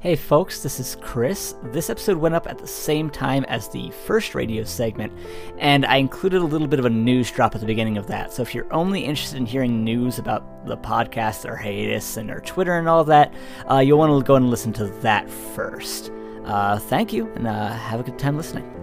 Hey folks, this is Chris. This episode went up at the same time as the first radio segment, and I included a little bit of a news drop at the beginning of that. So if you're only interested in hearing news about the podcast, or hiatus, and our Twitter and all that, uh, you'll want to go and listen to that first. Uh, thank you, and uh, have a good time listening.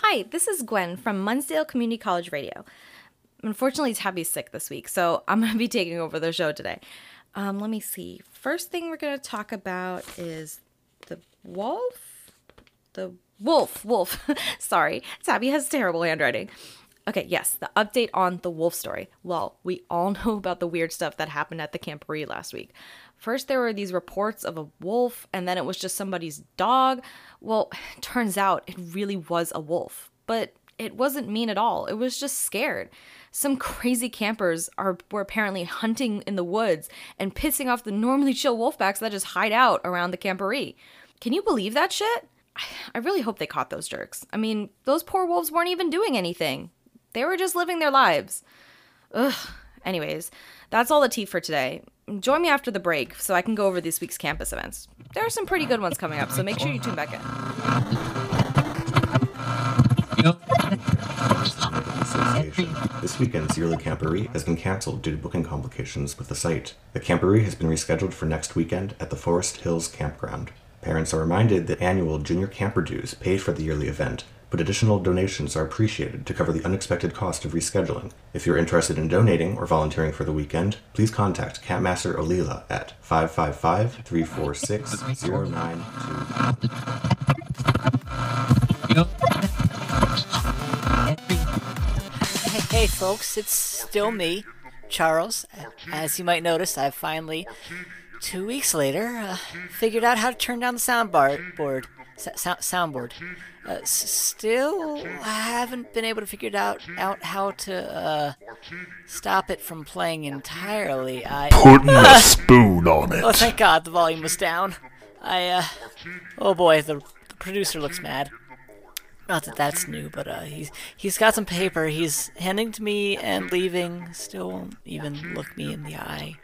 Hi, this is Gwen from Munsdale Community College Radio. Unfortunately, Tabby's sick this week, so I'm going to be taking over the show today. Um, let me see. First thing we're going to talk about is the wolf. The wolf. Wolf. Sorry, Tabby has terrible handwriting. Okay, yes, the update on the wolf story. Well, we all know about the weird stuff that happened at the camporee last week. First, there were these reports of a wolf, and then it was just somebody's dog. Well, turns out it really was a wolf, but it wasn't mean at all. It was just scared. Some crazy campers are were apparently hunting in the woods and pissing off the normally chill wolf wolfbacks that just hide out around the camporee. Can you believe that shit? I really hope they caught those jerks. I mean, those poor wolves weren't even doing anything. They were just living their lives. Ugh. Anyways, that's all the tea for today. Join me after the break so I can go over this week's campus events. There are some pretty good ones coming up, so make sure you tune back in. This weekend's yearly camporee has been cancelled due to booking complications with the site. The camporee has been rescheduled for next weekend at the Forest Hills Campground. Parents are reminded that annual junior camper dues pay for the yearly event, but additional donations are appreciated to cover the unexpected cost of rescheduling. If you're interested in donating or volunteering for the weekend, please contact Campmaster Olila at 555 346 092. Hey, folks, it's still me, Charles. As you might notice, I've finally, two weeks later, uh, figured out how to turn down the soundboard. Soundboard. Uh, still I haven't been able to figure it out out how to uh, stop it from playing entirely. I Putting a spoon on it. oh, thank God the volume was down. I uh, oh boy, the, the producer looks mad. Not that that's new, but uh, he's he's got some paper. He's handing to me and leaving. Still won't even look me in the eye.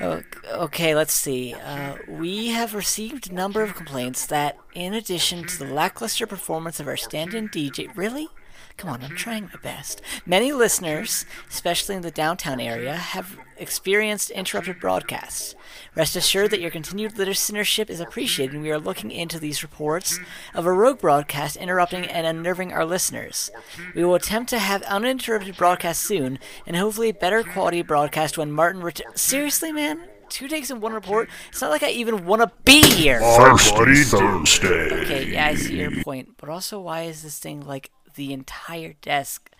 Okay, let's see. Uh, we have received a number of complaints that, in addition to the lackluster performance of our stand-in DJ, really. Come on, I'm trying my best. Many listeners, especially in the downtown area, have experienced interrupted broadcasts. Rest assured that your continued listenership is appreciated, and we are looking into these reports of a rogue broadcast interrupting and unnerving our listeners. We will attempt to have uninterrupted broadcasts soon, and hopefully better quality broadcast when Martin returns. Seriously, man? Two takes in one report? It's not like I even want to be here! Thirsty Thursday. Okay, yeah, I see your point, but also, why is this thing like the entire desk?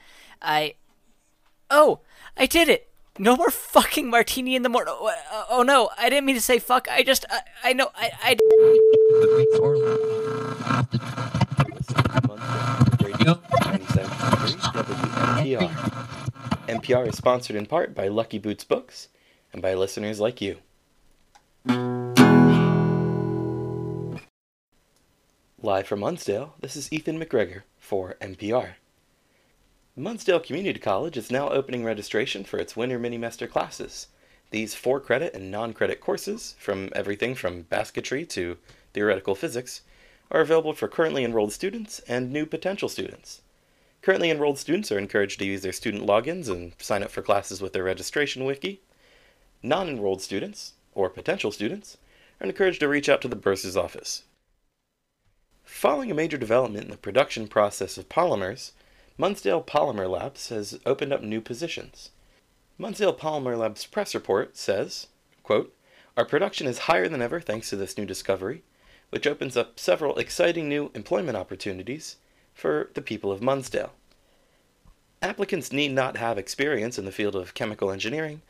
I. Oh, I did it! No more fucking martini in the morning. Oh, uh, oh no, I didn't mean to say fuck. I just, I, I know, I, I. NPR. NPR is sponsored in part by Lucky Boots Books and by listeners like you. Live from Munsdale, this is Ethan McGregor for NPR. Munsdale Community College is now opening registration for its winter mini-mester classes. These four credit and non credit courses, from everything from basketry to theoretical physics, are available for currently enrolled students and new potential students. Currently enrolled students are encouraged to use their student logins and sign up for classes with their registration wiki. Non enrolled students, or potential students, are encouraged to reach out to the bursar's office. Following a major development in the production process of polymers, Munsdale Polymer Labs has opened up new positions. Munsdale Polymer Labs press report says, quote, Our production is higher than ever thanks to this new discovery, which opens up several exciting new employment opportunities for the people of Munsdale. Applicants need not have experience in the field of chemical engineering,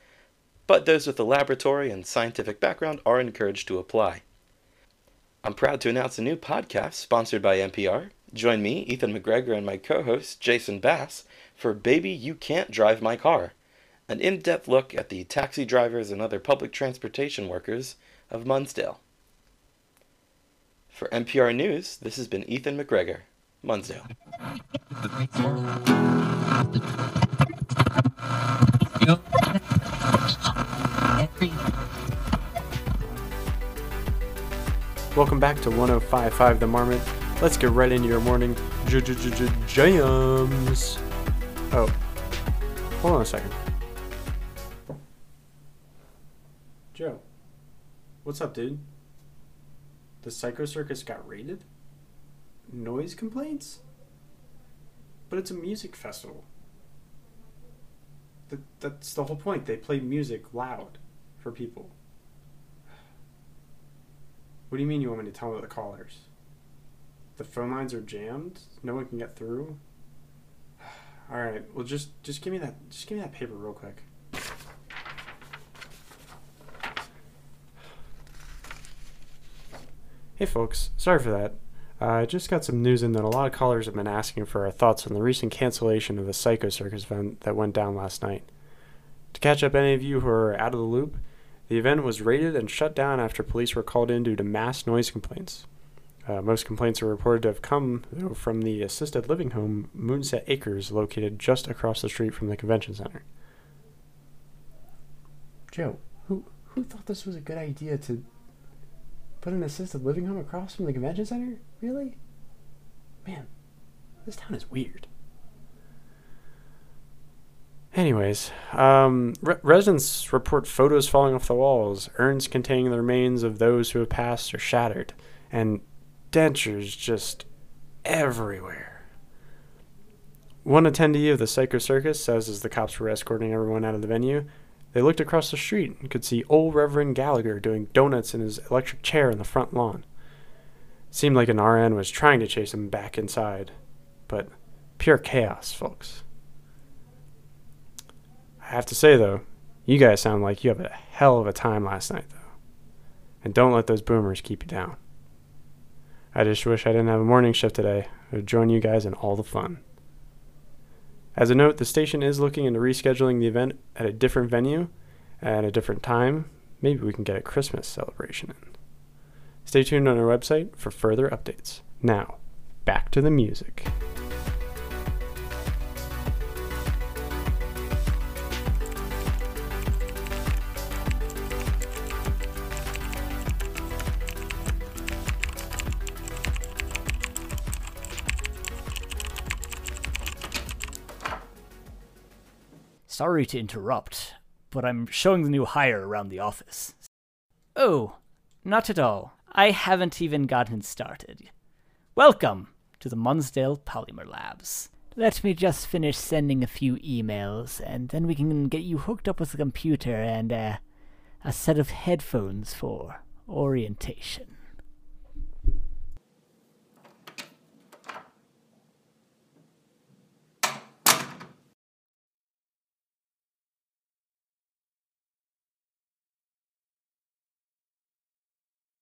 but those with a laboratory and scientific background are encouraged to apply. I'm proud to announce a new podcast sponsored by NPR, Join me, Ethan McGregor, and my co host, Jason Bass, for Baby You Can't Drive My Car, an in depth look at the taxi drivers and other public transportation workers of Munsdale. For NPR News, this has been Ethan McGregor, Munsdale. Welcome back to 1055 The Marmot. Let's get right into your morning jams. Oh, hold on a second. Joe, what's up, dude? The Psycho Circus got raided? Noise complaints? But it's a music festival. That, that's the whole point. They play music loud for people. What do you mean you want me to tell the callers? The phone lines are jammed. No one can get through. All right. Well, just just give me that just give me that paper real quick. Hey, folks. Sorry for that. Uh, I just got some news in that a lot of callers have been asking for our thoughts on the recent cancellation of the Psycho Circus event that went down last night. To catch up any of you who are out of the loop, the event was raided and shut down after police were called in due to mass noise complaints. Uh, most complaints are reported to have come though, from the assisted living home Moonset Acres, located just across the street from the convention center. Joe, who who thought this was a good idea to put an assisted living home across from the convention center? Really? Man, this town is weird. Anyways, um, re- residents report photos falling off the walls, urns containing the remains of those who have passed are shattered, and dentures just everywhere. One attendee of the Psycho Circus says as the cops were escorting everyone out of the venue, they looked across the street and could see old Reverend Gallagher doing donuts in his electric chair in the front lawn. seemed like an RN was trying to chase him back inside, but pure chaos, folks. I have to say, though, you guys sound like you have a hell of a time last night, though. And don't let those boomers keep you down. I just wish I didn't have a morning shift today. I would join you guys in all the fun. As a note, the station is looking into rescheduling the event at a different venue at a different time. Maybe we can get a Christmas celebration in. Stay tuned on our website for further updates. Now, back to the music. Sorry to interrupt, but I'm showing the new hire around the office. Oh, not at all. I haven't even gotten started. Welcome to the Munsdale Polymer Labs. Let me just finish sending a few emails, and then we can get you hooked up with a computer and uh, a set of headphones for orientation.